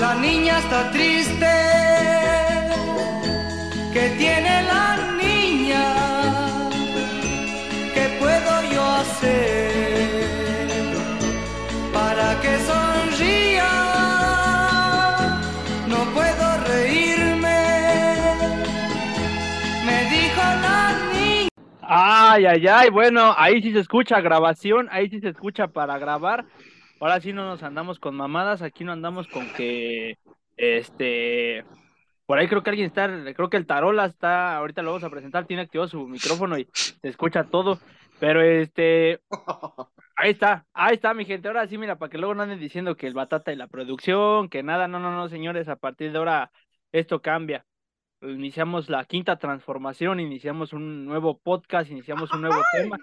La niña está triste. ¿Qué tiene la niña? ¿Qué puedo yo hacer para que sonría? No puedo reírme. Me dijo la niña. Ay, ay, ay, bueno, ahí sí se escucha grabación, ahí sí se escucha para grabar. Ahora sí no nos andamos con mamadas, aquí no andamos con que, este, por ahí creo que alguien está, creo que el Tarola está, ahorita lo vamos a presentar, tiene activado su micrófono y se escucha todo, pero este, ahí está, ahí está mi gente, ahora sí, mira, para que luego no anden diciendo que el batata y la producción, que nada, no, no, no, señores, a partir de ahora esto cambia. Iniciamos la quinta transformación, iniciamos un nuevo podcast, iniciamos un nuevo tema,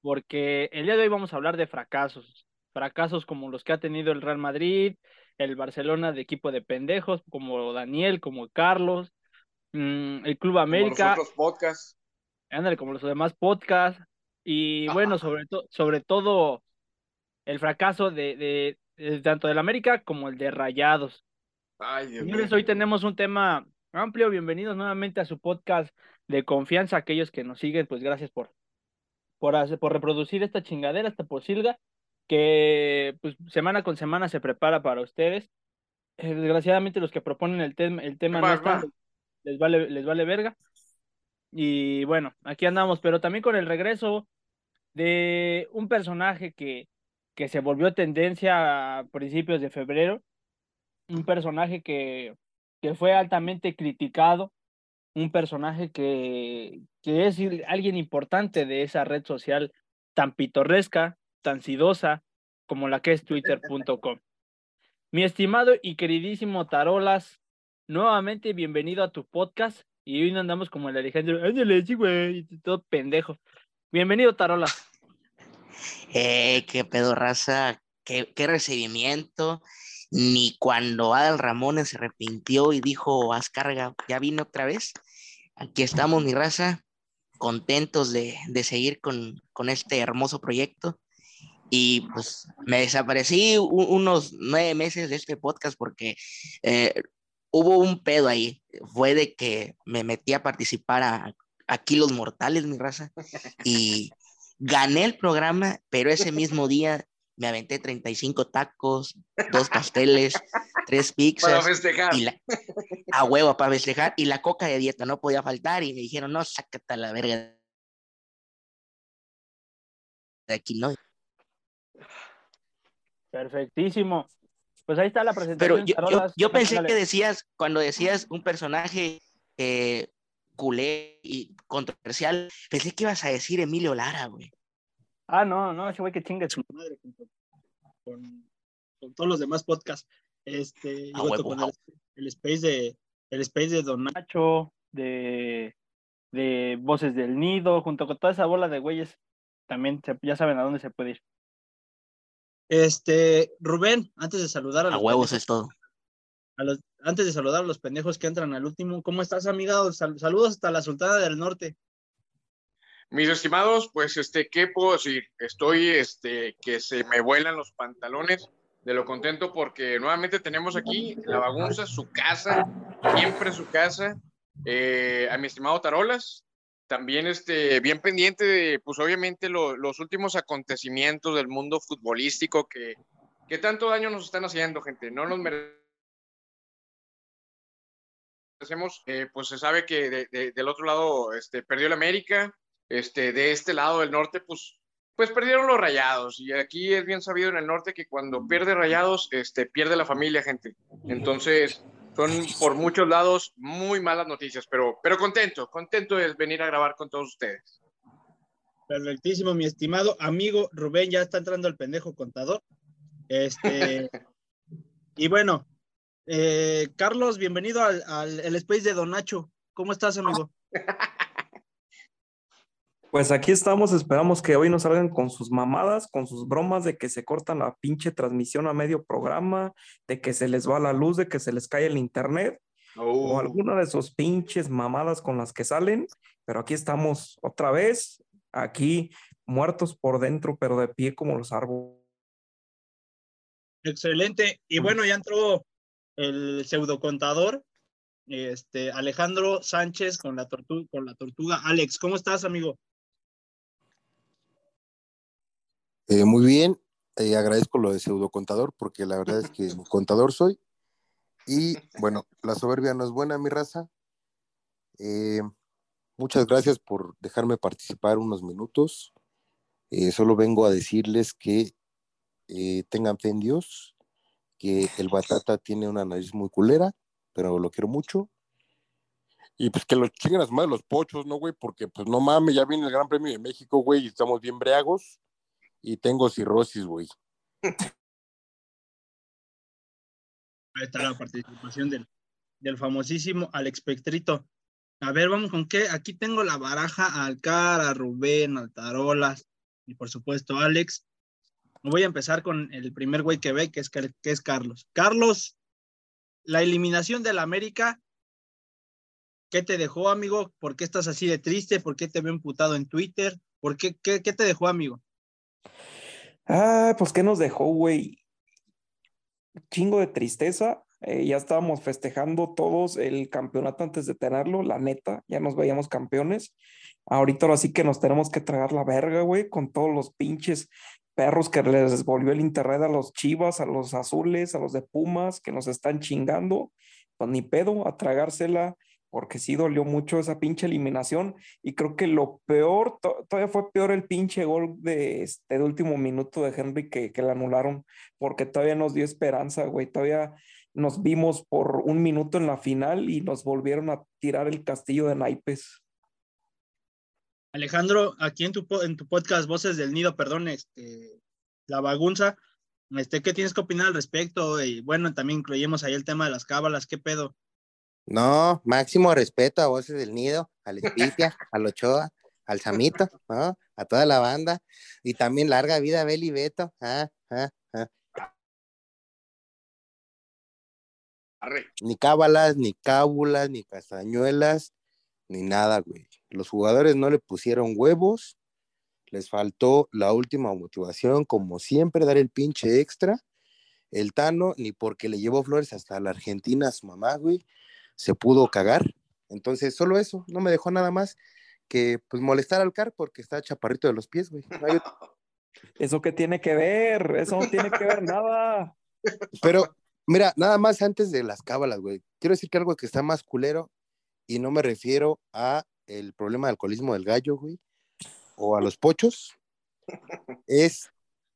porque el día de hoy vamos a hablar de fracasos, fracasos como los que ha tenido el Real Madrid, el Barcelona de equipo de pendejos, como Daniel, como Carlos, mm, el Club América, Como los otros podcasts. ándale, como los demás podcasts, y bueno, sobre, to- sobre todo el fracaso de, de, de tanto del América como el de Rayados. Ay, Dios Señores, mío. hoy tenemos un tema amplio. Bienvenidos nuevamente a su podcast de confianza. Aquellos que nos siguen, pues gracias por, por, hacer- por reproducir esta chingadera, esta posilga, que pues semana con semana se prepara para ustedes. Eh, desgraciadamente los que proponen el, tema el tema Va, no están, va. les vale, les vale verga. Y bueno, aquí andamos, pero también con el regreso de un personaje que, que se volvió tendencia a principios de febrero, un personaje que, que fue altamente criticado, un personaje que, que es alguien importante de esa red social tan pitorresca, tan sidosa como la que es twitter.com. Mi estimado y queridísimo Tarolas, nuevamente bienvenido a tu podcast y hoy no andamos como el Alejandro, ándale, sí, güey, todo pendejo. Bienvenido, Tarolas. Eh, qué pedo, raza, qué, recibimiento. Ni cuando Adal Ramones se arrepintió y dijo, haz carga, ya vino otra vez. Aquí estamos, mi raza, contentos de, de seguir con, con este hermoso proyecto. Y pues me desaparecí unos nueve meses de este podcast porque eh, hubo un pedo ahí. Fue de que me metí a participar a, a Kilos Mortales, mi raza. Y gané el programa, pero ese mismo día me aventé 35 tacos, dos pasteles, tres Para pizzas festejar. y la, a huevo para festejar y la coca de dieta no podía faltar y me dijeron, no, sácate a la verga de aquí, ¿no? Perfectísimo. Pues ahí está la Pero presentación. yo, yo, Tarolas. yo pensé Dale. que decías, cuando decías un personaje eh, culé y controversial, pensé que ibas a decir Emilio Lara, güey. Ah, no, no, ese güey que chingue su madre con, con todos los demás podcasts. Este, y A junto huevo. con el, el space de el space de Don Nacho, de, de Voces del Nido, junto con toda esa bola de güeyes, también se- ya saben a dónde se puede ir. Este, Rubén, antes de saludar a A los huevos pendejos- es todo. a los- antes de saludar a los pendejos que entran al último, ¿cómo estás, amiga? Sal- saludos hasta la Sultana del Norte. Mis estimados, pues, este, ¿qué puedo decir? Estoy, este, que se me vuelan los pantalones de lo contento porque nuevamente tenemos aquí La Bagunza, su casa, siempre su casa, eh, a mi estimado Tarolas, también, este, bien pendiente de, pues, obviamente, lo- los últimos acontecimientos del mundo futbolístico que, tanto daño nos están haciendo, gente, no nos merecemos eh, pues se sabe que de- de- del otro lado este, perdió el América, este, de este lado del norte, pues, pues perdieron los rayados. Y aquí es bien sabido en el norte que cuando pierde rayados, este, pierde la familia, gente. Entonces, son por muchos lados muy malas noticias, pero, pero contento, contento de venir a grabar con todos ustedes. Perfectísimo, mi estimado amigo Rubén, ya está entrando el pendejo contador. Este, y bueno, eh, Carlos, bienvenido al, al el space de Don Nacho. ¿Cómo estás, amigo? Pues aquí estamos, esperamos que hoy nos salgan con sus mamadas, con sus bromas de que se cortan la pinche transmisión a medio programa, de que se les va la luz, de que se les cae el internet, o alguna de sus pinches mamadas con las que salen, pero aquí estamos otra vez, aquí muertos por dentro, pero de pie como los árboles. Excelente. Y bueno, ya entró el pseudo contador, este, Alejandro Sánchez con la, tortuga, con la tortuga. Alex, ¿cómo estás, amigo? Eh, muy bien, eh, agradezco lo de pseudo contador porque la verdad es que contador soy. Y bueno, la soberbia no es buena, mi raza. Eh, muchas gracias por dejarme participar unos minutos. solo vengo a decirles que tengan fe en Dios, que el Batata tiene una nariz muy culera, pero lo quiero mucho. Y pues que los chinguen las madres los pochos, ¿no, güey? Porque pues no mames, ya viene el Gran Premio de México, güey, y estamos bien breagos. Y tengo cirrosis, güey. Ahí está la participación del, del famosísimo Alex Pectrito. A ver, vamos con qué. Aquí tengo la baraja a Alcar, a Rubén, Altarolas y por supuesto Alex. Voy a empezar con el primer güey que ve, que es, que es Carlos. Carlos, la eliminación del América, ¿qué te dejó, amigo? ¿Por qué estás así de triste? ¿Por qué te veo imputado en Twitter? ¿Por qué, qué, qué te dejó, amigo? Ah, pues ¿qué nos dejó, güey? Chingo de tristeza. Eh, ya estábamos festejando todos el campeonato antes de tenerlo, la neta, ya nos veíamos campeones. Ahorita ahora sí que nos tenemos que tragar la verga, güey, con todos los pinches perros que les volvió el internet a los chivas, a los azules, a los de Pumas, que nos están chingando. Pues ni pedo, a tragársela porque sí dolió mucho esa pinche eliminación y creo que lo peor, todavía fue peor el pinche gol de este último minuto de Henry que, le anularon, porque todavía nos dio esperanza, güey, todavía nos vimos por un minuto en la final y nos volvieron a tirar el castillo de naipes. Alejandro, aquí en tu, en tu podcast Voces del Nido, perdón, este, la bagunza, este, ¿qué tienes que opinar al respecto? Y bueno, también incluimos ahí el tema de las cábalas, ¿qué pedo? No, máximo respeto a Voces del Nido, al Espitia, al Ochoa, al Samito, ¿no? A toda la banda. Y también larga vida a Beli Beto. Ah, ah, ah. Ni cábalas, ni cábulas, ni castañuelas, ni nada, güey. Los jugadores no le pusieron huevos, les faltó la última motivación, como siempre, dar el pinche extra. El Tano, ni porque le llevó flores hasta la Argentina a su mamá, güey se pudo cagar. Entonces, solo eso, no me dejó nada más que pues molestar al car porque está chaparrito de los pies, güey. ¿Eso qué tiene que ver? Eso no tiene que ver nada. Pero, mira, nada más antes de las cábalas, güey. Quiero decir que algo que está más culero, y no me refiero a el problema de alcoholismo del gallo, güey, o a los pochos, es,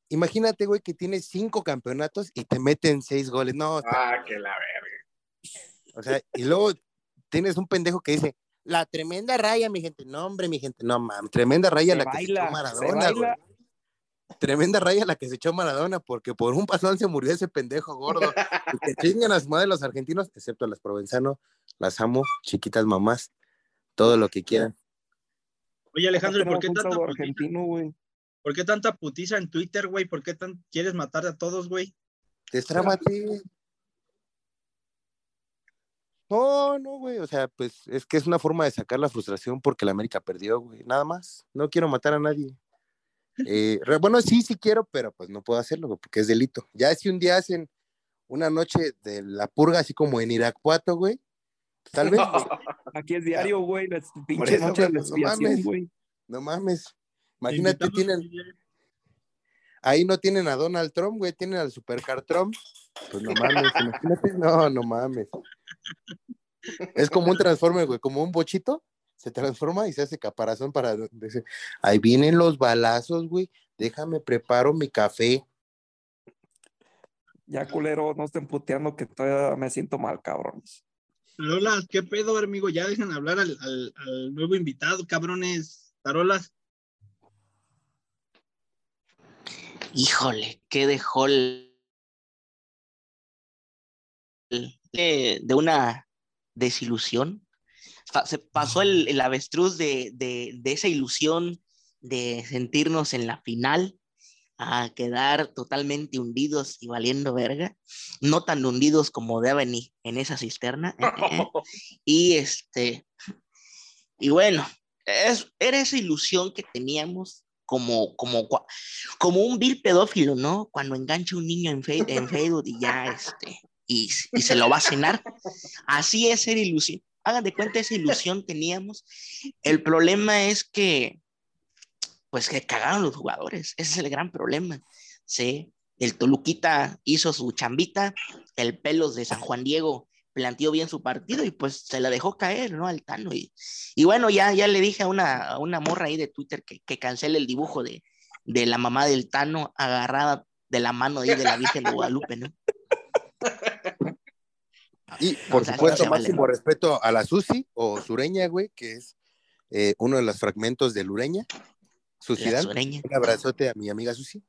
imagínate, güey, que tienes cinco campeonatos y te meten seis goles. No, ah, que la verga. O sea, y luego tienes un pendejo que dice, la tremenda raya, mi gente. No, hombre, mi gente, no mames, tremenda raya la que se echó Maradona, güey. Tremenda raya la que se echó Maradona, porque por un pasón se murió ese pendejo gordo. Y que chingan las madres los argentinos, excepto las provenzanos, las amo, chiquitas mamás, todo lo que quieran. Oye, Alejandro, ¿por qué tanta argentino, güey? ¿Por qué tanta putiza en Twitter, güey? ¿Por qué tan quieres matar a todos, güey? Destrábate. No, no, güey, o sea, pues es que es una forma de sacar la frustración porque la América perdió, güey, nada más. No quiero matar a nadie. Eh, bueno, sí, sí quiero, pero pues no puedo hacerlo porque es delito. Ya si un día hacen una noche de la purga, así como en Irapuato, güey, pues, tal vez. Aquí es diario, güey, las pinches noches de pues, no mames, güey. No mames. Imagínate, tienen. Ahí no tienen a Donald Trump, güey, tienen al Supercar Trump. Pues no mames, imagínate, no, no mames. Es como un transforme, güey, como un bochito, se transforma y se hace caparazón para... Ahí vienen los balazos, güey, déjame preparo mi café. Ya, culero, no estén puteando que todavía me siento mal, cabrones. Tarolas, ¿qué pedo, amigo? Ya dejen hablar al, al nuevo invitado, cabrones. Tarolas. Híjole, qué dejó el de, una desilusión. Se pasó el, avestruz de, esa ilusión de sentirnos en la final a quedar totalmente hundidos y valiendo verga, no tan hundidos como deben en esa cisterna. Eh, eh, eh. Y este, y bueno, es, era esa ilusión que teníamos como, como, como un vil pedófilo, ¿no? Cuando engancha un niño en, en Facebook y ya, este, y, se lo va a cenar. Así es era ilusión. Hagan de cuenta, esa ilusión teníamos. El problema es que, pues que cagaron los jugadores. Ese es el gran problema. Sí, el Toluquita hizo su chambita, el Pelos de San Juan Diego planteó bien su partido y pues se la dejó caer, ¿no? Al Tano. Y, y bueno, ya, ya le dije a una, una morra ahí de Twitter que, que cancele el dibujo de, de la mamá del Tano agarrada de la mano ahí de la Virgen de Guadalupe, ¿no? Y por supuesto, máximo respeto a la Susi o Sureña, güey, que es eh, uno de los fragmentos de Lureña. Susidad. Un abrazote a mi amiga Susi.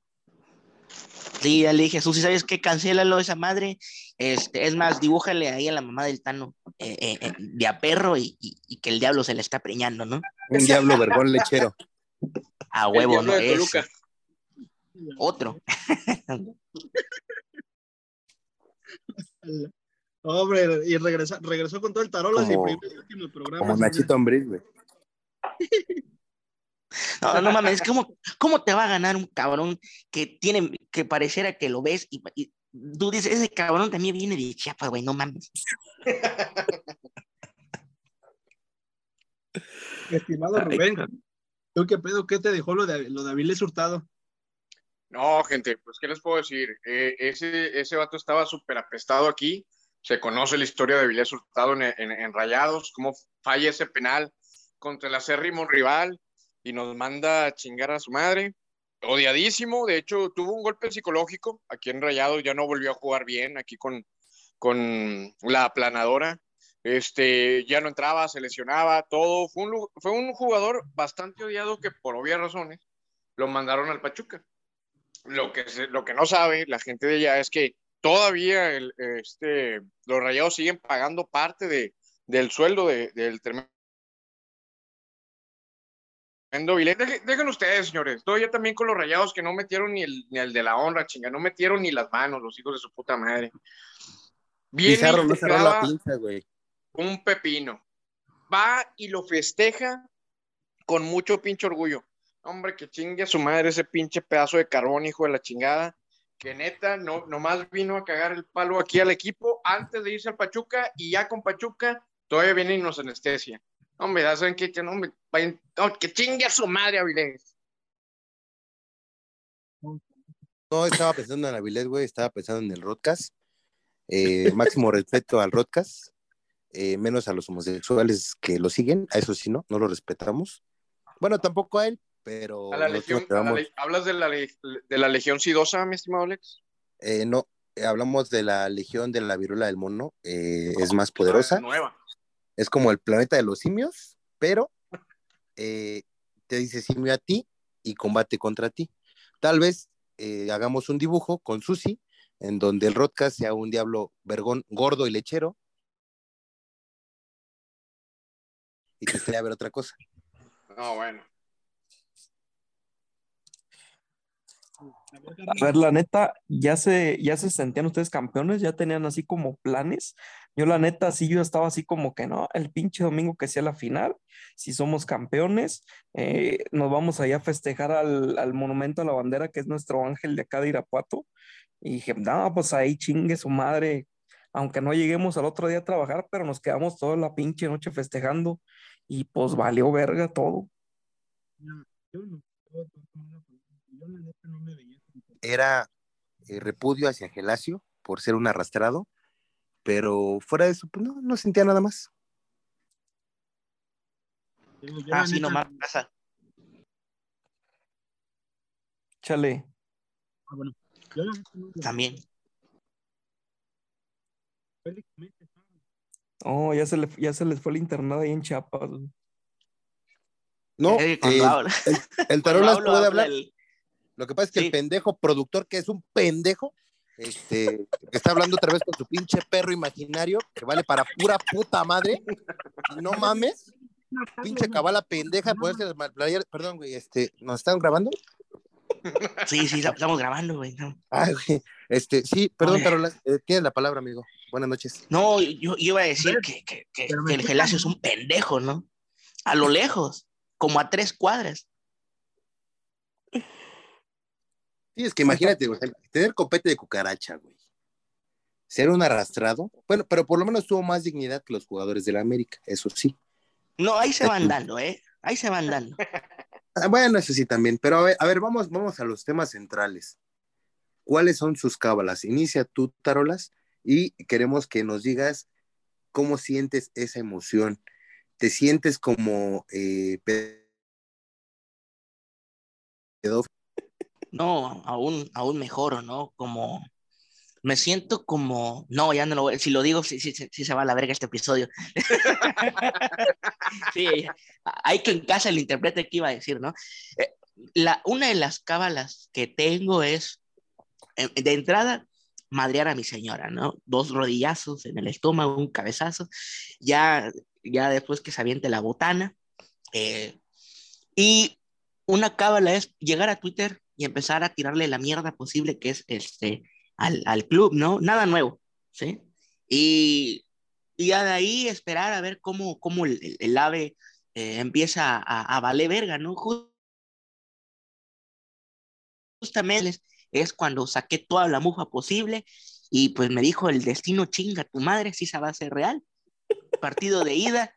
Sí, ya le dije, Susi, ¿sabes qué? Cancélalo esa madre. Este, es más, dibújale ahí a la mamá del Tano eh, eh, de a perro y, que el diablo se le está preñando, ¿no? Un diablo vergón lechero. A huevo, ¿no? Es otro. Hombre, y regresó, regresó con todo el tarolas y primer y último programa. Como Nachito Ambriz, güey. No, no mames, ¿cómo, ¿cómo te va a ganar un cabrón que tiene, que pareciera que lo ves y, tú dices, ese cabrón también viene de Chiapas, güey, no mames. Estimado Rubén, ¿tú qué pedo? ¿Qué te dejó lo de, lo de Avilés Hurtado? No, gente, pues, ¿qué les puedo decir? Eh, ese, ese vato estaba súper apestado aquí. Se conoce la historia de Avilés Hurtado en, en, Rayados, cómo falla ese penal contra el acérrimo rival y nos manda a chingar a su madre. Odiadísimo, de hecho, tuvo un golpe psicológico aquí en Rayados, ya no volvió a jugar bien aquí con, con la aplanadora. Este, ya no entraba, se lesionaba, todo. Fue un, fue un jugador bastante odiado que por obvias razones lo mandaron al Pachuca lo que, lo que no sabe la gente de allá es que todavía el, este, los rayados siguen pagando parte de, del sueldo de, del tremendo Dejen, ustedes, señores. Todavía también con los rayados que no metieron ni el, ni el de la honra, chinga. No metieron ni las manos, los hijos de su puta madre. Bien la pinza, güey. Un pepino. Va y lo festeja con mucho pinche orgullo. Hombre, que chingue a su madre ese pinche pedazo de carbón, hijo de la chingada. Que neta, no, nomás vino a cagar el palo aquí al equipo antes de irse al Pachuca y ya con Pachuca todavía viene y nos anestesia. Hombre, ya saben que, que no, que chingue a su madre Avilés. No estaba pensando en Avilés, güey, estaba pensando en el Rodcast. Eh, máximo respeto al Rodcast, eh, menos a los homosexuales que lo siguen, a eso sí, no, no lo respetamos. Bueno, tampoco a él, pero... ¿Hablas de la, de la Legión Sidosa, mi estimado Alex? Eh, no, eh, hablamos de la Legión de la Virula del Mono, eh, es más poderosa. Nueva. Es como el planeta de los simios, pero te dice simio a ti y combate contra ti. Tal vez hagamos un dibujo con Susi, en donde el Rodka sea un diablo vergón gordo y lechero. Y que esté a ver otra cosa. No, bueno. A ver, la neta, ya se, ya se sentían ustedes campeones, ya tenían así como planes. Yo, la neta, sí, yo estaba así como que no, el pinche domingo que sea la final, si somos campeones, eh, nos vamos allá a festejar al, Monumento a la Bandera, que es nuestro ángel de acá de Irapuato. Y dije, no, pues ahí chingue su madre, aunque no lleguemos al otro día a trabajar, pero nos quedamos toda la pinche noche festejando y pues valió verga todo. Era eh, repudio hacia Gelacio por ser un arrastrado, pero fuera de eso, pues no, no sentía nada más. Ah, sí, nomás pasa. Chale. Ah, bueno. También. Oh, ya se, le, ya se les fue el internado ahí en Chiapas. No, eh, el, el, puede hablar. Lo que pasa es que el pendejo productor, que es un pendejo, este, está hablando otra vez con su pinche perro imaginario, que vale para pura puta madre. No mames. Pinche cabala pendeja, ponerse Perdón, güey, este, ¿nos están grabando? Sí, sí, estamos grabando, güey. Ah, este, sí, perdón, pero eh, tienes la palabra, amigo. Buenas noches. No, yo, iba a decir que, que, que el Gelacio es un pendejo, ¿no? A lo lejos, como a tres cuadras. Sí, es que imagínate, güey, tener copete de cucaracha, güey. ser un arrastrado. Bueno, pero por lo menos tuvo más dignidad que los jugadores de la América, eso sí. No, ahí se van dando, ¿eh? Ahí se van dando. Ah, bueno, eso sí también, pero a ver, a ver, vamos, vamos a los temas centrales. ¿Cuáles son sus cábalas? Inicia tú, Tarolas, y queremos que nos digas cómo sientes esa emoción. ¿Te sientes como eh, No, aún, aún mejor, ¿no? Como me siento como, no, ya no lo si lo digo, sí, sí, sí, se va a la verga este episodio. sí, hay que en casa el interprete qué iba a decir, ¿no? Eh, la, una de las cábalas que tengo es, eh, de entrada, madrear a mi señora, ¿no? Dos rodillazos en el estómago, un cabezazo, ya, ya después que se aviente la botana. Eh, y una cábala es llegar a Twitter y empezar a tirarle la mierda posible que es este al, club, ¿no? Nada nuevo, ¿sí? Y, y ya de ahí esperar a ver cómo, cómo el, el, ave eh, empieza a, a, valer verga, ¿no? Justamente es cuando saqué toda la mufa posible y pues me dijo el destino chinga tu madre si esa va a ser real. Partido de ida,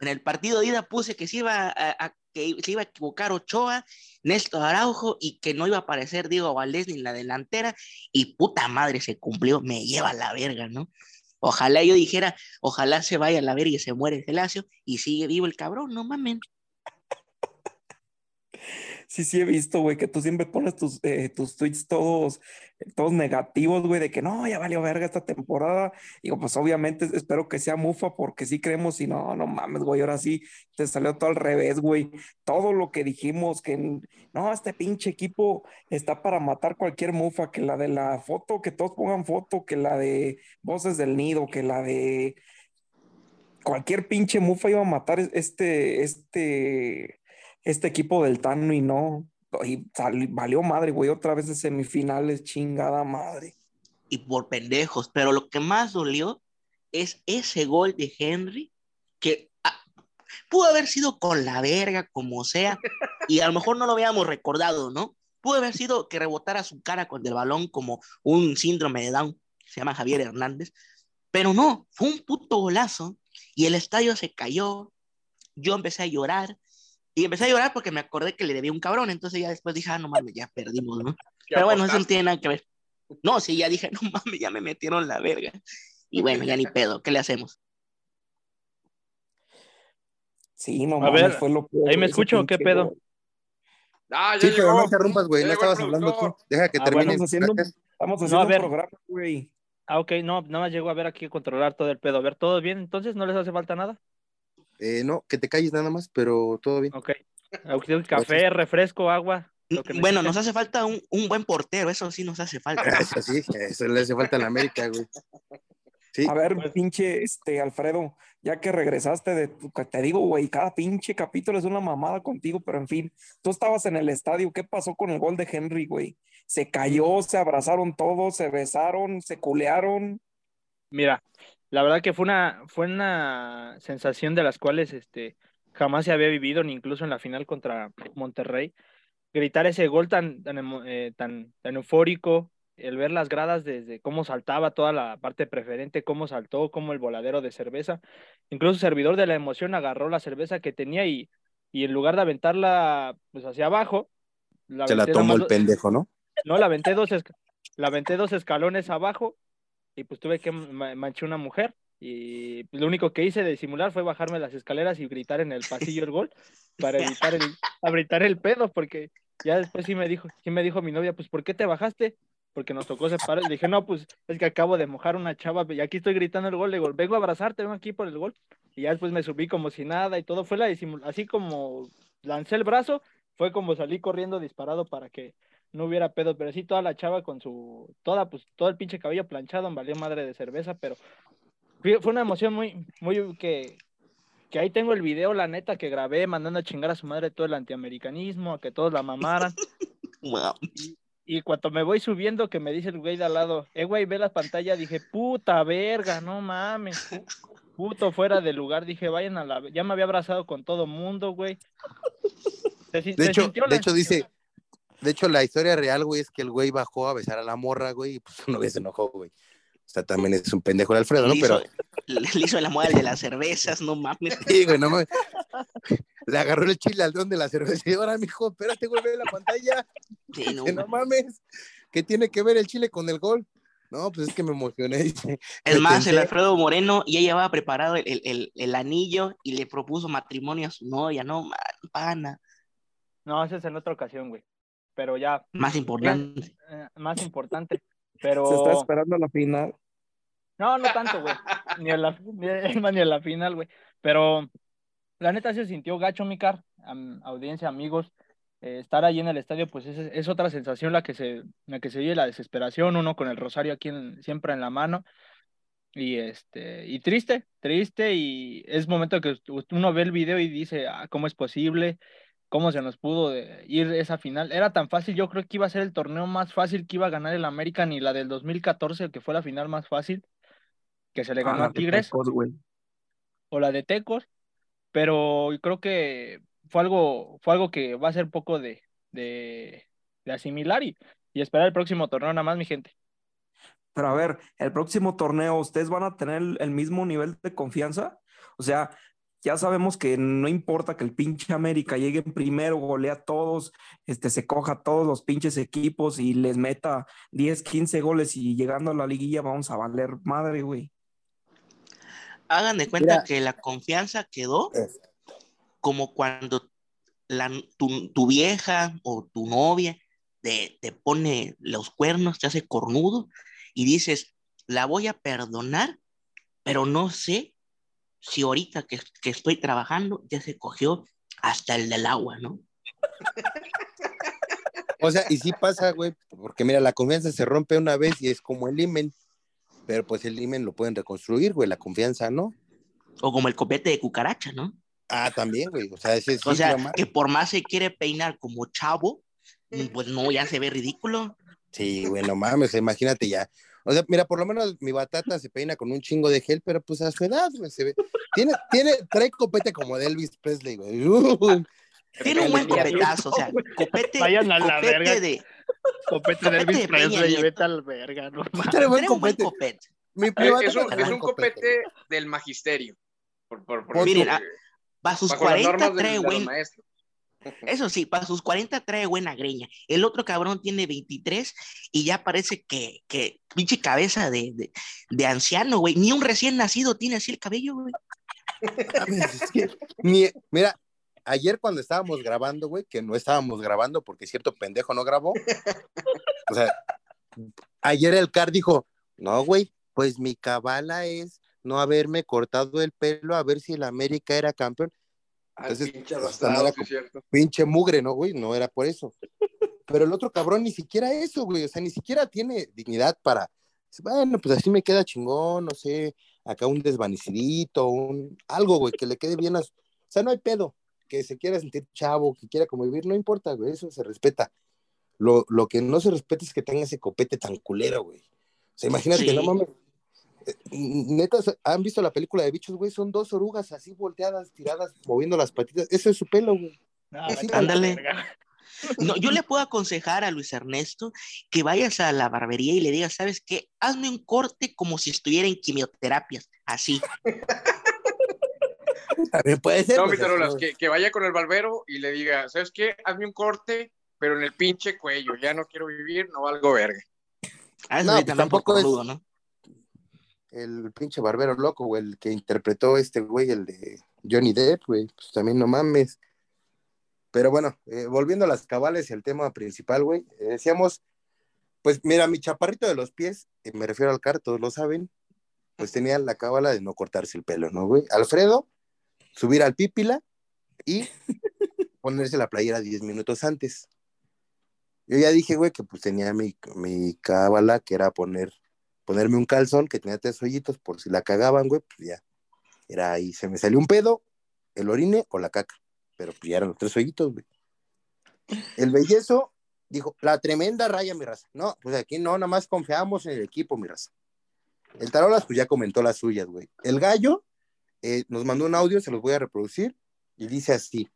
en el partido de ida puse que se iba a, que se iba a equivocar Ochoa, Néstor Araujo y que no iba a aparecer Diego Valdés ni en la delantera y puta madre se cumplió, me lleva a la verga, ¿no? Ojalá yo dijera, ojalá se vaya a la verga y se muere Gelacio y sigue vivo el cabrón, no mames sí, sí he visto, güey, que tú siempre pones tus, eh, tus tweets todos, todos negativos, güey, de que no, ya valió verga esta temporada. Digo, pues obviamente espero que sea mufa porque sí creemos y no, no mames, güey, ahora sí te salió todo al revés, güey. Todo lo que dijimos, que no, este pinche equipo está para matar cualquier mufa, que la de la foto, que todos pongan foto, que la de Voces del Nido, que la de cualquier pinche mufa iba a matar este, este, este equipo del Tano y no. Y valió madre, güey, otra vez en semifinales, chingada madre. Y por pendejos, pero lo que más dolió es ese gol de Henry que ah, pudo haber sido con la verga, como sea, y a lo mejor no lo habíamos recordado, ¿no? Pudo haber sido que rebotara su cara con el balón como un síndrome de Down, se llama Javier Hernández, pero no, fue un puto golazo y el estadio se cayó, yo empecé a llorar, y empecé a llorar porque me acordé que le debía un cabrón. Entonces ya después dije, ah, no mames, ya perdimos, ¿no? Pero bueno, eso no tiene nada que ver. No, sí, ya dije, no mames, ya me metieron la verga. Y bueno, ya ni pedo, ¿qué le hacemos? Sí, no mames, ver, fue lo peor. ¿Ahí me escucho qué pedo? Ah, ya sí, llegó. pero no interrumpas, güey, no estabas hablando tú. Deja que ah, termine. Bueno, haciendo, estamos haciendo no, un programa, güey. Ah, ok, no, nada más llegó a ver aquí a controlar todo el pedo. A ver, ¿todo bien? Entonces, ¿no les hace falta nada? Eh, no, que te calles nada más, pero todo bien. Ok. Café, refresco, agua. bueno, nos hace falta un, un, buen portero, eso sí nos hace falta. Eso sí, eso le hace falta en América, güey. Sí. A ver, pinche este Alfredo, ya que regresaste de tu, te digo, güey, cada pinche capítulo es una mamada contigo, pero en fin, tú estabas en el estadio, ¿qué pasó con el gol de Henry, güey? Se cayó, se abrazaron todos, se besaron, se culearon. Mira, la verdad que fue una, fue una sensación de las cuales este, jamás se había vivido, ni incluso en la final contra Monterrey. Gritar ese gol tan, tan, eh, tan, tan eufórico, el ver las gradas desde cómo saltaba toda la parte preferente, cómo saltó, cómo el voladero de cerveza. Incluso el servidor de la emoción agarró la cerveza que tenía y, y en lugar de aventarla pues hacia abajo, la se la tomó el pendejo, ¿no? No, la aventé dos, la aventé dos escalones abajo y pues tuve que manchar una mujer y pues, lo único que hice de simular fue bajarme las escaleras y gritar en el pasillo el gol para evitar el, evitar el pedo, porque ya después sí me dijo, sí me dijo mi novia, pues ¿por qué te bajaste? Porque nos tocó separar. Le dije, no, pues es que acabo de mojar una chava y aquí estoy gritando el gol. Le digo, vengo a abrazarte, vengo aquí por el gol. Y ya después me subí como si nada y todo fue la así como lancé el brazo, fue como salí corriendo disparado para que no hubiera pedo, pero sí toda la chava con su, toda, pues, todo el pinche cabello planchado, valió madre de cerveza, pero fue una emoción muy, muy que, que ahí tengo el video, la neta, que grabé mandando a chingar a su madre todo el antiamericanismo, a que todos la mamaran. Y, cuando me voy subiendo, que me dice el güey de al lado, eh, güey, ve la pantalla, dije, puta verga, no mames. Puto fuera de lugar, dije, vayan a la. Ya me había abrazado con todo mundo, güey. de hecho, de hecho dice, de hecho, la historia real, güey, es que el güey bajó a besar a la morra, güey, y pues su novia se enojó, güey. O sea, también es un pendejo el Alfredo, ¿no? Le Pero hizo, le le hizo la moda de las cervezas, no mames. Sí, güey, no mames. Le agarró el chile al don de la cerveza y ahora, mijo, espérate, güey, ve la pantalla. Sí, no Que no mames. ¿Qué tiene que ver el chile con el gol? No, pues es que me emocioné. dice. Es más, el. Alfredo Moreno ya llevaba preparado el, el- el- el anillo y le propuso matrimonio a su novia, no, man, pana. No, ese es en otra ocasión, güey. Pero ya, Más importante. eh, más importante. Se está Pero. esperando la final. No, no tanto, güey. Ni en la, ni, ni en la final, güey. Pero la neta se sintió gacho, mi car, audiencia, amigos. eh, estar allí en el estadio, pues es, es otra sensación la que se, la que se vive la desesperación, uno con el rosario aquí en- siempre en la mano. Y este, y triste, triste, y es momento que uno ve el video y dice, ah, ¿cómo es posible? ¿Cómo se nos pudo de- ir esa final? Era tan fácil, yo creo que iba a ser el torneo más fácil que iba a ganar el América, ni la del 2014, que fue la final más fácil, que se le ganó Ah, a Tigres Tecos, o la de Tecos, pero creo que fue algo, fue algo que va a ser poco de, de, de asimilar y, y esperar el próximo torneo nada más, mi gente. Pero a ver, el próximo torneo, ¿ustedes van a tener el mismo nivel de confianza? O sea, ya sabemos que no importa que el pinche América llegue en primero, golea a todos, este, se coja a todos los pinches equipos y les meta 10, 15 goles y llegando a la liguilla vamos a valer madre, güey. Hagan de cuenta Mira. que la confianza quedó como cuando la, tu, tu vieja o tu novia te, te pone los cuernos, te hace cornudo y dices, la voy a perdonar, pero no sé si ahorita que, que estoy trabajando ya se cogió hasta el del agua, ¿no? O sea, y sí pasa, güey, porque mira, la confianza se rompe una vez y es como el imen, pero pues el imen lo pueden reconstruir, güey, la confianza, ¿no? O como el copete de cucaracha, ¿no? Ah, también, güey, o sea, ese sí, O sea, que por más se quiere peinar como chavo, pues no, ya se ve ridículo. Sí, güey, no mames, imagínate ya. O sea, mira, por lo menos mi batata se peina con un chingo de gel, pero pues a su edad, güey, se ve. Tiene, tiene, trae copete como de Elvis Presley, güey. Uh, Tiene un buen copetazo, o sea, copete, Vayan a la copete verga. de, Copete Copete de Elvis de Presley, vete al verga, no buen tiene un buen copete. copete. Mi, mi Eh, Es un, trae es buen un copete del magisterio. Por, por, por- Miren, ah, Para sus bajo las 40 normas de, trae buen, maestros. Eso sí, para sus 40 trae buena greña. El otro cabrón tiene 23 y ya parece que, que pinche cabeza de, de, anciano, güey. Ni un recién nacido tiene así el cabello, güey. mira, ayer cuando estábamos grabando, güey, que no estábamos grabando porque cierto pendejo no grabó. O sea, ayer el car dijo, no, güey, pues mi cabala es no haberme cortado el pelo a ver si el América era campeón. Entonces, pinche pues, arrastrado, no era sí es cierto. Pinche mugre, ¿no, güey? No era por eso. Pero el otro cabrón ni siquiera eso, güey. O sea, ni siquiera tiene dignidad para, bueno, pues así me queda chingón, no sé, acá un desvanecidito, un, algo, güey, que le quede bien a su- O sea, no hay pedo. Que se quiera sentir chavo, que quiera convivir, no importa, güey, eso se respeta. Lo, lo que no se respeta es que tenga ese copete tan culero, güey. O sea, imagínate, Sí. no mames. Eh, Neta, ¿han visto la película de bichos, güey? Son dos orugas así volteadas, tiradas, moviendo las patitas. Eso es su pelo, güey. Ándale. No, yo le puedo aconsejar a Luis Ernesto que vayas a la barbería y le digas, ¿sabes qué? Hazme un corte como si estuviera en quimioterapias, así. También puede ser. No, pues, que, que vaya con el barbero y le diga, ¿sabes qué? Hazme un corte, pero en el pinche cuello. Ya no quiero vivir, no valgo verga. Ah, eso No, pues tampoco es- cornudo, ¿no? El pinche barbero loco, güey, el que interpretó este güey, el de Johnny Depp, güey, pues también no mames. Pero bueno, eh, volviendo a las cabales y al tema principal, güey, eh, decíamos, pues mira, mi chaparrito de los pies, me refiero al car, todos lo saben, pues tenía la cábala de no cortarse el pelo, ¿no, güey? Alfredo, subir al pípila y ponerse la playera 10 minutos antes. Yo ya dije, güey, que pues tenía mi, mi cábala, que era poner, ponerme un calzón que tenía tres hoyitos, por si la cagaban, güey, pues ya. Era ahí, se me salió un pedo, el orine o la caca, pero pues ya eran los tres hoyitos, güey. El bellezo dijo, la tremenda raya, mi raza. No, pues aquí no, nada más confiamos en el equipo, mi raza. El Tarolas, pues ya comentó las suyas, güey. El gallo eh, nos mandó un audio, se los voy a reproducir, y dice así.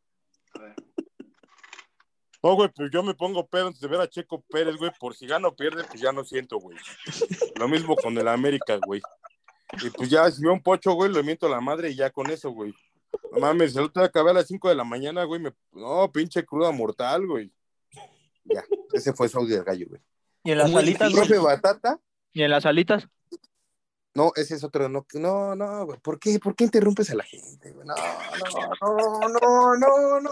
No, güey, pues yo me pongo pedo antes de ver a Checo Pérez, güey, por si gano o pierde, pues ya no siento, güey. Lo mismo con el América, güey. Y pues ya, si veo un pocho, güey, le miento a la madre y ya con eso, güey. No mames, el otro día acabé a las 5 de la mañana, güey, me... no, pinche cruda mortal, güey. Ya, ese fue su audio del gallo, güey. ¿Y en las alitas, profe Batata? ¿Y en las alitas? No, ese es otro, no, no, no, güey. ¿Por qué, ¿Por qué interrumpes a la gente, güey? No, no, no, no, no, no.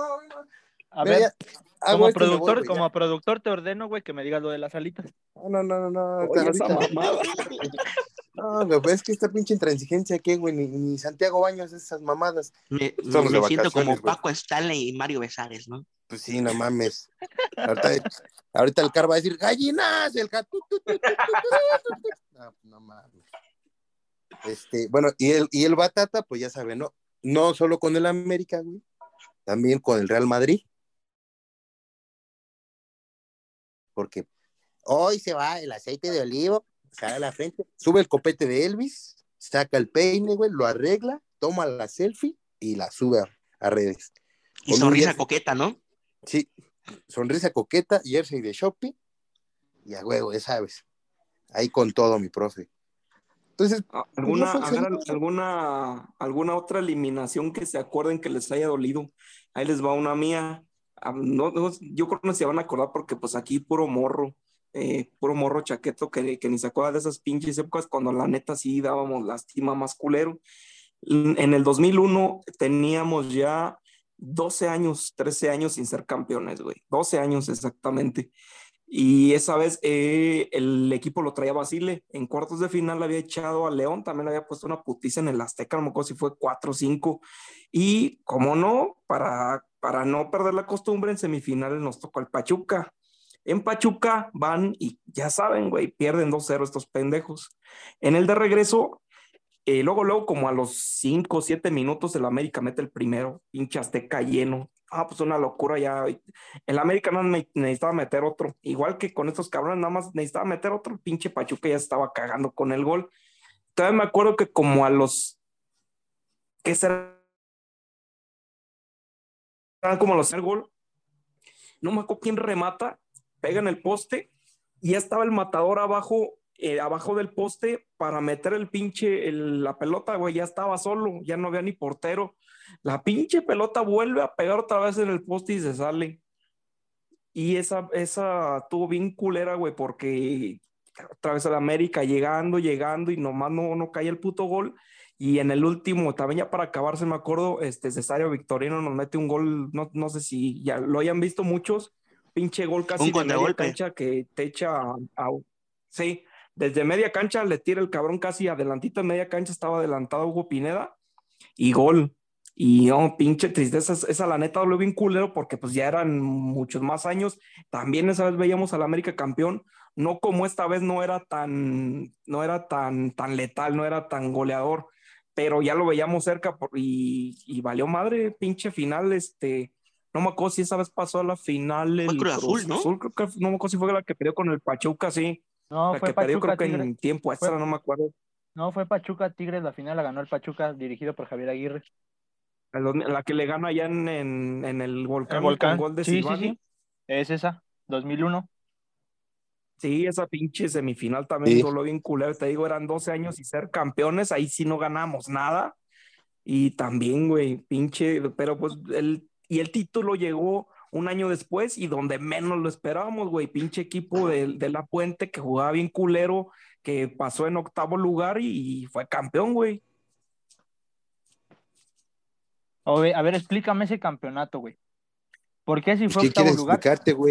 A ver, como productor, como productor te ordeno, güey, que me digas lo de las alitas. No, no, no, no, no. esa mamada. No, güey, es que esta pinche intransigencia ¿qué, güey, ni, Santiago Baños, esas mamadas. Me, me siento como Paco Stanley y Mario Besares, ¿no? Pues sí, no mames. Ahorita, el car va a decir, gallinas, el gato. No, no mames. Este, bueno, y el, y el Batata, pues ya saben, ¿no? No solo con el América, güey, también con el Real Madrid. Porque hoy se va el aceite de olivo, sale a la frente, sube el copete de Elvis, saca el peine, güey, lo arregla, toma la selfie y la sube a, redes. Y sonrisa coqueta, ¿no? Sí, sonrisa coqueta, jersey de shopping y a huevo, ya sabes. Ahí con todo, mi profe. Entonces, pues, ¿alguna, alguna, alguna otra eliminación que se acuerden que les haya dolido? Ahí les va una mía. Ah, no, yo creo que no se van a acordar porque pues aquí puro morro, eh, puro morro chaqueto que, que, ni se acuerda de esas pinches épocas cuando la neta sí dábamos lástima más culero. En el 2001 teníamos ya 12 años, 13 años sin ser campeones, güey. 12 años exactamente. Y esa vez eh, el equipo lo traía Basile. En cuartos de final había echado a León, también le había puesto una putiza en el Azteca, no me acuerdo si fue 4 o 5. Y como no, para, para no perder la costumbre, en semifinales nos tocó el Pachuca. En Pachuca van y ya saben, güey, pierden 2-0 estos pendejos. En el de regreso, eh, luego, luego, como a los 5 o 7 minutos, el América mete el primero, pinche Azteca lleno, ah, pues una locura ya. El América no necesitaba meter otro. Igual que con estos cabrones, nada más necesitaba meter otro. Pinche Pachuca ya estaba cagando con el gol. Todavía me acuerdo que como a los. ¿Qué será? Como los el gol. No me acuerdo quién remata, pega en el poste y ya estaba el matador abajo, eh, abajo del poste para meter el pinche, la pelota, güey, ya estaba solo, ya no había ni portero la pinche pelota vuelve a pegar otra vez en el poste y se sale. Y esa, esa tuvo bien culera, güey, porque otra vez el América llegando, llegando y nomás no, no cae el puto gol. Y en el último, también ya para acabarse, me acuerdo, este Cesario Victorino nos mete un gol, no, no sé si ya lo hayan visto muchos, pinche gol casi de media cancha que te echa a, sí, desde media cancha le tira el cabrón casi adelantito en media cancha, estaba adelantado Hugo Pineda y gol. Y no, pinche tristeza, esa la neta lo bien culero porque pues ya eran muchos más años. También esa vez veíamos al América campeón, no como esta vez no era tan, no era tan, tan letal, no era tan goleador, pero ya lo veíamos cerca y, valió madre, pinche final, este, no me acuerdo si esa vez pasó a la final el Cruz Azul, ¿no? creo que, no me acuerdo si fue la que perdió con el Pachuca, sí. No, la fue que Pachuca, perdió creo que en tiempo extra, no me acuerdo. No, fue Pachuca Tigres, la final la ganó el Pachuca dirigido por Javier Aguirre. La que le gana allá en, en, el volcán, el volcán. gol de sí, sí, sí, Es esa, 2001. Sí, esa pinche semifinal también sí. lo bien culero. Te digo, eran 12 años y ser campeones, ahí sí no ganamos nada. Y también, güey, pinche, pero pues el, y el título llegó un año después y donde menos lo esperábamos, güey, pinche equipo de, de, La Puente que jugaba bien culero, que pasó en octavo lugar y fue campeón, güey a ver, explícame ese campeonato, güey. ¿Por qué si fue octavo lugar?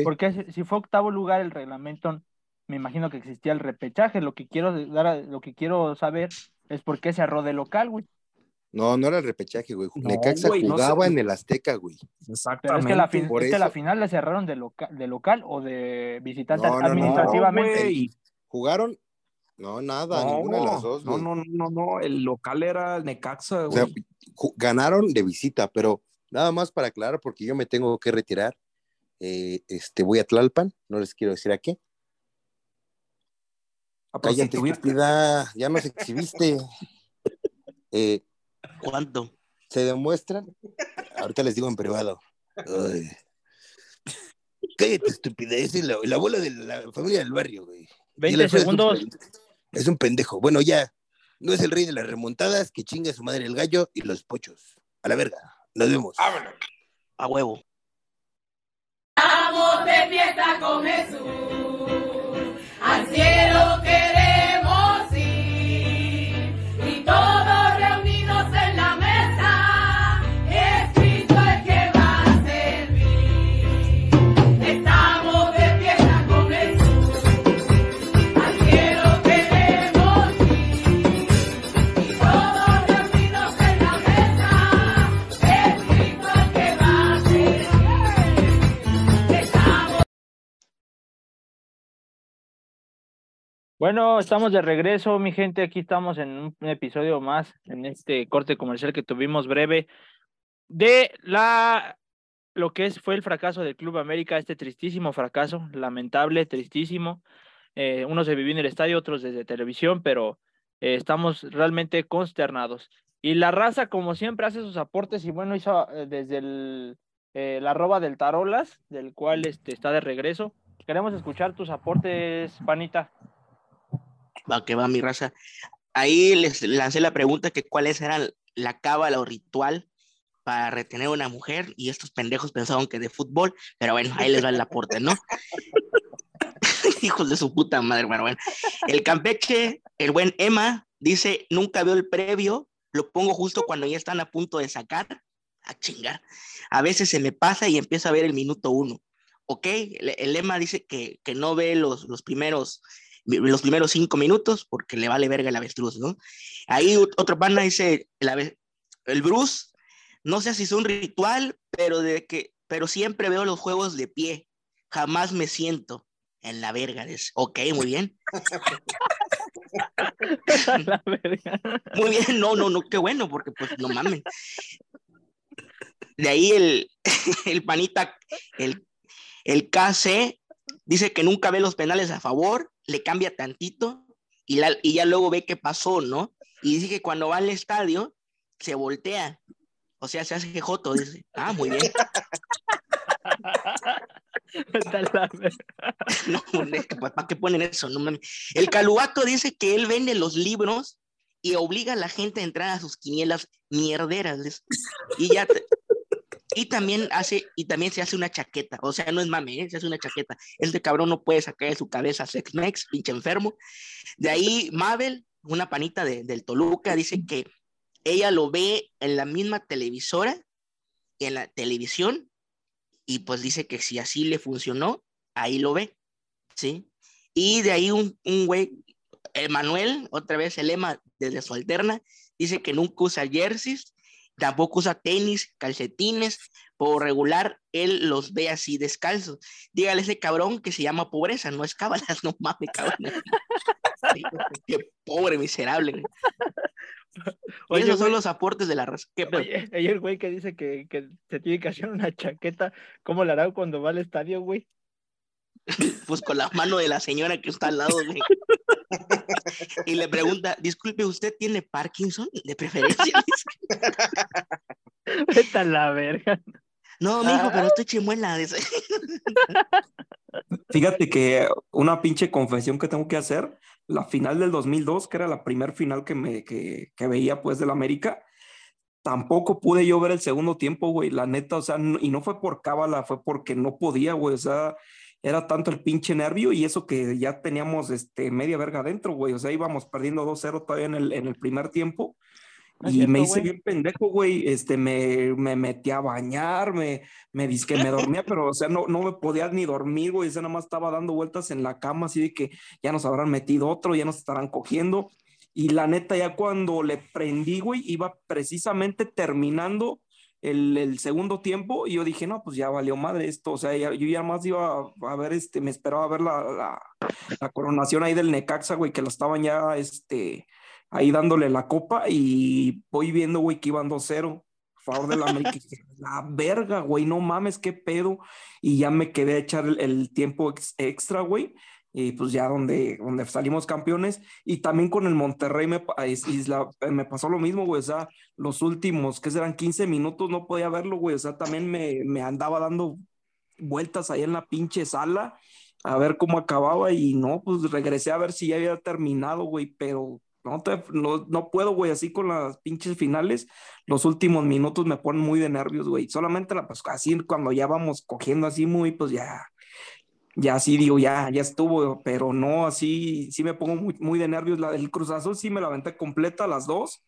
¿Por qué si fue octavo lugar el reglamento? Me imagino que existía el repechaje. Lo que quiero dar, lo que quiero saber es por qué se arró de local, güey. No, no era el repechaje, güey. Necaxa jugaba en el Azteca, güey. Exactamente. Pero es que la, la final la cerraron de, de local o de visitante administrativamente. Jugaron no, nada, ninguna de las dos. No, no, no, no, el local era el Necaxa, güey. O sea, ganaron de visita, pero nada más para aclarar, porque yo me tengo que retirar. Eh, este, voy a Tlalpan, no les quiero decir a qué. A Cállate, estúpida, ya nos exhibiste. Eh, ¿Cuánto? Se demuestran, ahorita les digo en privado. Cállate, estupidez. Es la, la abuela de la familia del barrio, güey. Y 20 el Alfredo es un segundos. Es un pendejo. Bueno, ya. No es el rey de las remontadas, que chinga a su madre el gallo y los pochos. A la verga. Nos vemos. Vámonos. A huevo. Vamos de fiesta con Jesús, al cielo queremos Bueno, estamos de regreso, mi gente. Aquí estamos en un episodio más, en este corte comercial que tuvimos breve de la lo que es, fue el fracaso del Club América, este tristísimo fracaso, lamentable, tristísimo. Eh, unos se vivió en el estadio, otros desde televisión, pero eh, estamos realmente consternados. Y la raza, como siempre, hace sus aportes y bueno, hizo eh, desde el, eh, la arroba del Tarolas, del cual este, está de regreso. Queremos escuchar tus aportes, Panita. Va que va mi raza. Ahí les lancé la pregunta que cuáles eran la cábala o ritual para retener a una mujer y estos pendejos pensaban que de fútbol, pero bueno, ahí les va el aporte, ¿no? Hijos de su puta madre, bueno, bueno. El Campeche, el buen Emma, dice, nunca veo el previo, lo pongo justo cuando ya están a punto de sacar, a chingar. A veces se me pasa y empiezo a ver el minuto uno. ¿Ok? El, el Emma dice que, que no ve los, los primeros los primeros cinco minutos porque le vale verga el avestruz, ¿no? Ahí ot- otro pana dice, el, ave- el Bruce, no sé si es un ritual, pero, de que, pero siempre veo los juegos de pie, jamás me siento en la verga. dice. Ok, muy bien. La verga. Muy bien, no, no, no, qué bueno, porque pues no mames. De ahí el, el panita, el, el KC, dice que nunca ve los penales a favor, le cambia tantito y, la- y ya luego ve qué pasó, ¿no? Y dice que cuando va al estadio se voltea, o sea, se hace joto, dice, ah, muy bien. No, ¿para qué ponen eso? No. El Caluato dice que él vende los libros y obliga a la gente a entrar a sus quinielas mierderas. Y ya te- y también hace y también se hace una chaqueta, o sea, no es mame, ¿eh? se hace una chaqueta. Este cabrón no puede sacar de su cabeza Sex Mex, pinche enfermo. De ahí Mabel, una panita de- del Toluca, dice que ella lo ve en la misma televisora, en la televisión, y pues dice que si así le funcionó, ahí lo ve, ¿sí? Y de ahí un, un güey, Emanuel, otra vez el lema desde su alterna, dice que nunca usa jerseys, tampoco usa tenis, calcetines, por regular él los ve así descalzos. Dígale a ese cabrón que se llama pobreza, no es cábalas, no mames, cabrón. Qué pobre, miserable. Y Oye, esos son los aportes de la raza. El güey que dice que, que se tiene que hacer una chaqueta, ¿cómo la hará cuando va al estadio, güey? pues con la mano de la señora que está al lado, güey. Y le pregunta, disculpe, ¿usted tiene Parkinson de preferencia? Vete a la verga. No, mijo, pero estoy chimuela. Fíjate que una pinche confesión que tengo que hacer, la final del 2002, que era la primer final que, me, que, que veía pues del América, tampoco pude yo ver el segundo tiempo, güey, la neta, o sea, no- y no fue por cábala, fue porque no podía, güey, o sea, era tanto el pinche nervio y eso que ya teníamos este, media verga adentro, güey, o sea, íbamos perdiendo 2-0 todavía en el, en el primer tiempo. No Y me hice güey. bien pendejo, güey. Este, me, me metí a bañar, me, me que me dormía, pero, o sea, no, no me podía ni dormir, güey. O sea, nada más estaba dando vueltas en la cama, así de que ya nos habrán metido otro, ya nos estarán cogiendo. Y la neta, ya cuando le prendí, güey, iba precisamente terminando el, el segundo tiempo y yo dije, no, pues ya valió madre esto. O sea, ya- yo ya más iba a, a ver, este, me esperaba ver la, la, la coronación ahí del Necaxa, güey, que la estaban ya, este, ahí dándole la copa y voy viendo, güey, que iban 2-0 a favor de la América. La verga, güey, no mames, qué pedo. Y ya me quedé a echar el, el tiempo ex- extra, güey. Y pues ya donde, donde salimos campeones. Y también con el Monterrey me, Isla- me pasó lo mismo, güey. O sea, los últimos, que serán 15 minutos, no podía verlo, güey. O sea, también me, me andaba dando vueltas ahí en la pinche sala a ver cómo acababa y no, pues regresé a ver si ya había terminado, güey, pero no, te, no, no puedo, güey, así con las pinches finales, los últimos minutos me ponen muy de nervios, güey, solamente la, pues así cuando ya vamos cogiendo así muy, pues ya, ya así digo, ya, ya estuvo, pero no, así, sí me pongo muy, de nervios, la del Cruz Azul sí me la aventé completa, las dos,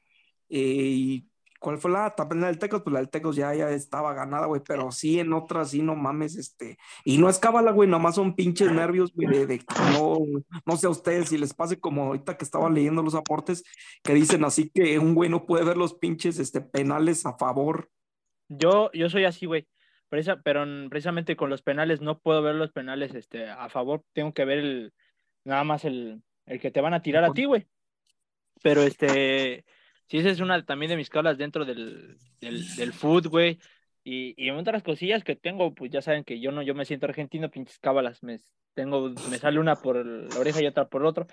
eh, y ¿Cuál fue la etapa del Tecos? Pues la del Tecos ya, ya estaba ganada, güey, pero sí en otras, sí, no mames, este, y no es cábala, güey, nomás son pinches nervios, güey, de, de no, no sé a ustedes si les pase como ahorita que estaba leyendo los aportes, que dicen así que un güey no puede ver los pinches, este, penales a favor. Yo, yo soy así, güey, Pero precisamente con los penales no puedo ver los penales, este, a favor, tengo que ver el, nada más el, el que te van a tirar a ti, güey. Pero este, sí, esa es una también de mis cablas dentro del, del, del foot, güey. Y, y otras cosillas que tengo, pues ya saben que yo no, yo me siento argentino, pinches cábalas, me, tengo, me sale una por la oreja y otra por el otro,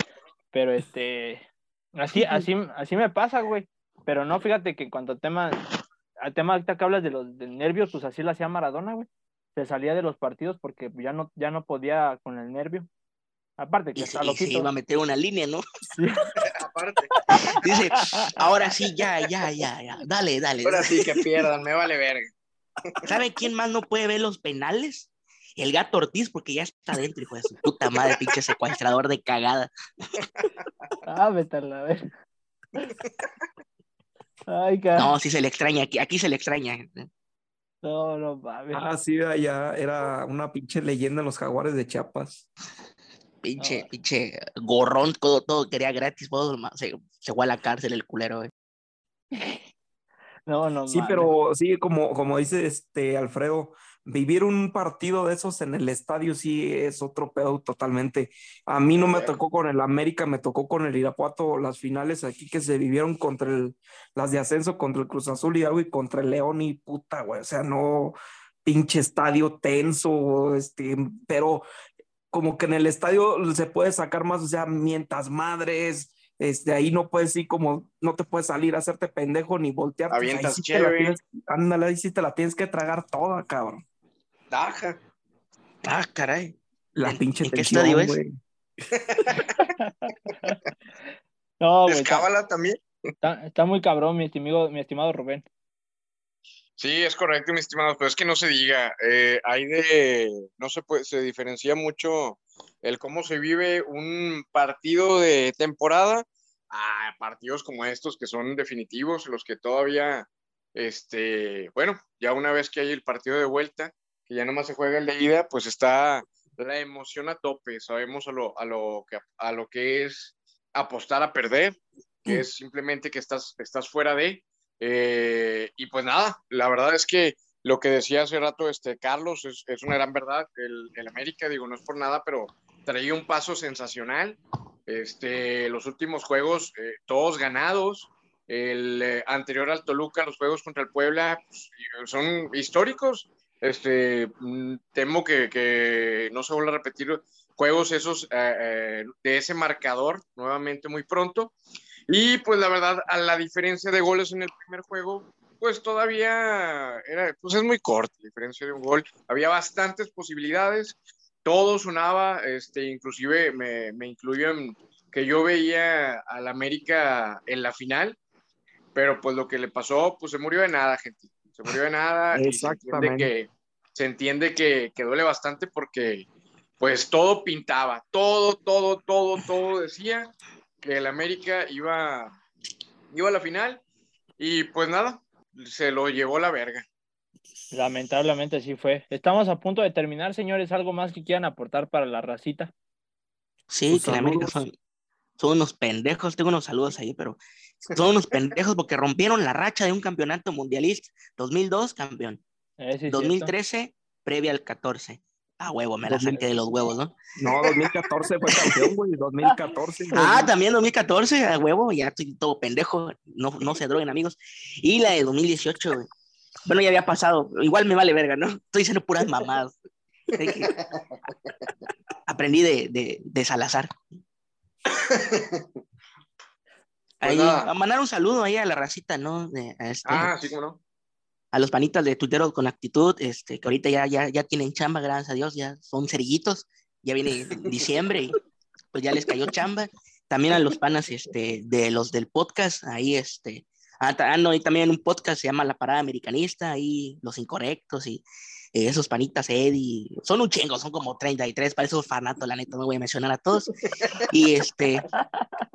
pero este, así, así, así me pasa, güey. Pero no, fíjate que en cuanto al tema, al tema ahorita que hablas de los de nervios, pues así lo hacía Maradona, güey. Se salía de los partidos porque ya no, ya no podía con el nervio. Aparte que Y se, está y se loquito. iba a meter una línea, ¿no? Aparte, Dice, ahora sí, ya, ya, ya, ya. Dale, dale. ahora sí que pierdan, me vale verga. ¿Saben quién más no puede ver los penales? El gato Ortiz, porque ya está dentro, hijo de su puta madre, pinche secuestrador de cagada. Ah, vete a vez. Ay, cara. No, sí se le extraña, aquí, aquí se le extraña. No, no mames. Ah, sí, ya era una pinche leyenda en los jaguares de Chiapas. Pinche, No. pinche gorrón, todo, todo quería gratis, todo, se, se fue a la cárcel el culero, güey. No, no Sí, mames. pero sí, como, como dice este Alfredo, vivir un partido de esos en el estadio sí es otro pedo totalmente. A mí no me tocó con el América, me tocó con el Irapuato las finales aquí que se vivieron contra el, las de ascenso contra el Cruz Azul y algo y contra el León y puta, güey, o sea, no pinche estadio tenso, este, pero como que en el estadio se puede sacar más, o sea, mientas madres, este, ahí no puedes ir como, no te puedes salir a hacerte pendejo ni voltear. pues, ahí Avientas sí la chévere. tienes- ándale, ahí sí te la tienes que tragar toda, cabrón. Daja. Ah, caray. La ¿En- pinche en qué tensión, estadio es? güey. No, güey. Está, Escábala también. está- está muy cabrón, mi estimado, mi estimado Rubén. Sí, es correcto, mis estimados, pero es que no se diga, eh, hay de, no se puede, se diferencia mucho el cómo se vive un partido de temporada a partidos como estos que son definitivos, los que todavía, este, bueno, ya una vez que hay el partido de vuelta, que ya nomás se juega el de ida, pues está la emoción a tope, sabemos a lo, a lo, que, a lo que es apostar a perder, que es simplemente que estás, estás fuera de, eh, y pues nada, la verdad es que lo que decía hace rato este Carlos es, es una gran verdad. El, el América, digo, no es por nada, pero traía un paso sensacional. Este, los últimos juegos, eh, todos ganados. El eh, anterior al Toluca, los juegos contra el Puebla, pues, son históricos. Este, mm, temo que, que no se vuelva a repetir juegos esos eh, eh, de ese marcador nuevamente muy pronto. Y pues la verdad, a la diferencia de goles en el primer juego, pues todavía era, pues es muy corta la diferencia de un gol. Había bastantes posibilidades, todo sonaba, este, inclusive me, me que yo veía al América en la final, pero pues lo que le pasó, pues se murió de nada, gente. Se murió de nada y se entiende Exactamente. que, se entiende que, que duele bastante porque pues todo pintaba, todo, todo, todo, todo decía que el América iba, iba a la final y pues nada, se lo llevó la verga. Lamentablemente así fue. Estamos a punto de terminar, señores. ¿Algo más que quieran aportar para la racita? Sí, Sus que la América son, son unos pendejos. Tengo unos saludos ahí, pero son unos pendejos porque rompieron la racha de un campeonato mundialista. 2002, campeón. Eh, sí, cierto. 2013, previa al 14. A huevo, me la 2000. saqué de los huevos, ¿no? No, 2014 fue campeón, güey, 2014. güey. Ah, también 2014, a huevo, ya estoy todo pendejo. No, no se droguen, amigos. Y la de 2018, güey. Bueno, ya había pasado. Igual me vale verga, ¿no? Estoy diciendo puras mamadas. Aprendí de, de, de Salazar. Ahí, nada. a mandar un saludo ahí a la racita, ¿no? De, a este- Ah, sí, cómo no. a los panitas de Tuiteros con actitud, este, que ahorita ya, ya, ya tienen chamba, gracias a Dios, ya son cerillitos, ya viene diciembre y pues ya les cayó chamba. También a los panas este, de los del podcast, ahí este, ah, ah, no, y también un podcast se llama La Parada Americanista, ahí los incorrectos y eh, esos panitas Eddie, son un chingo, son como 33, para esos fanatos, la neta, no voy a mencionar a todos. Y este,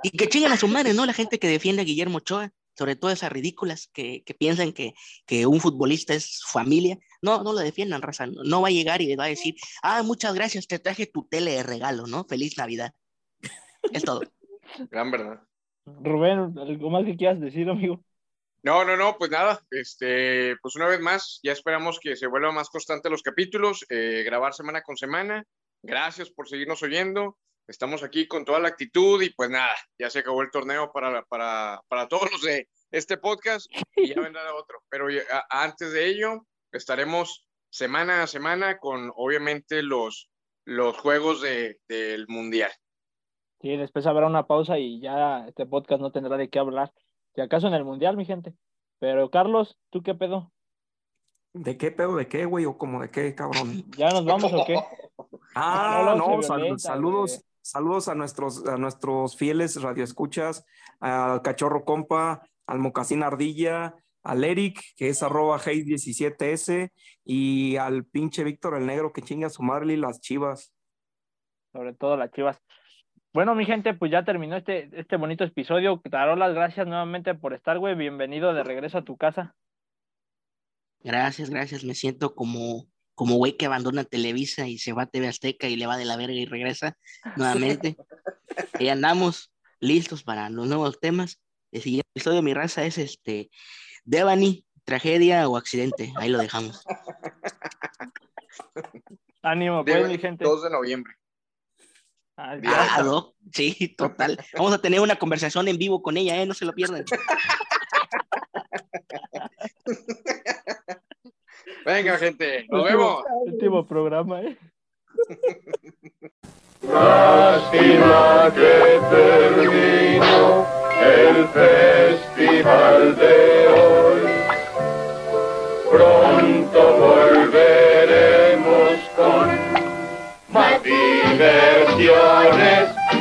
y que chinguen a su madre, ¿no? La gente que defiende a Guillermo Ochoa, sobre todo esas ridículas que, que piensan que, que un futbolista es familia. No, no lo defiendan, raza. No, no va a llegar y le va a decir, ah, muchas gracias, te traje tu tele de regalo, ¿no? Feliz Navidad. Es todo. Gran verdad. Rubén, ¿algo más que quieras decir, amigo? No, no, no, pues nada, este, pues una vez más, ya esperamos que se vuelvan más constantes los capítulos, eh, grabar semana con semana. Gracias por seguirnos oyendo. Estamos aquí con toda la actitud y pues nada, ya se acabó el torneo para, para, para todos los de este podcast y ya vendrá otro. Pero antes de ello, estaremos semana a semana con obviamente los, los juegos de, del Mundial. Sí, después habrá una pausa y ya este podcast no tendrá de qué hablar. Si acaso en el Mundial, mi gente. Pero Carlos, ¿tú qué pedo? ¿De qué pedo? ¿De qué, güey? ¿O como de qué, cabrón? ¿Ya nos vamos o qué? Ah, No, sal- violenta, saludos, güey. saludos a nuestros, a nuestros fieles radioescuchas, al Cachorro Compa, al Mocasín Ardilla, al Eric, que es arroba Hayes17S, y al pinche Víctor el Negro, que chinga a su madre y las chivas. Sobre todo las chivas. Bueno, mi gente, pues ya terminó este, este bonito episodio. Tarolas, gracias nuevamente por estar, güey. Bienvenido de regreso a tu casa. Gracias, gracias. Me siento como, como güey que abandona Televisa y se va a TV Azteca y le va de la verga y regresa nuevamente. y andamos listos para los nuevos temas. El siguiente episodio, mi raza, es este Devani, tragedia o accidente. Ahí lo dejamos. Ánimo, pues, mi gente. 2 de noviembre. Ah, ah no. Sí, total. Vamos a tener una conversación en vivo con ella, ¿eh? No se lo pierdan. Venga, gente. Nos último, vemos. Último programa, ¿eh? Lástima que terminó el festival de hoy. Pronto volveré. diversiones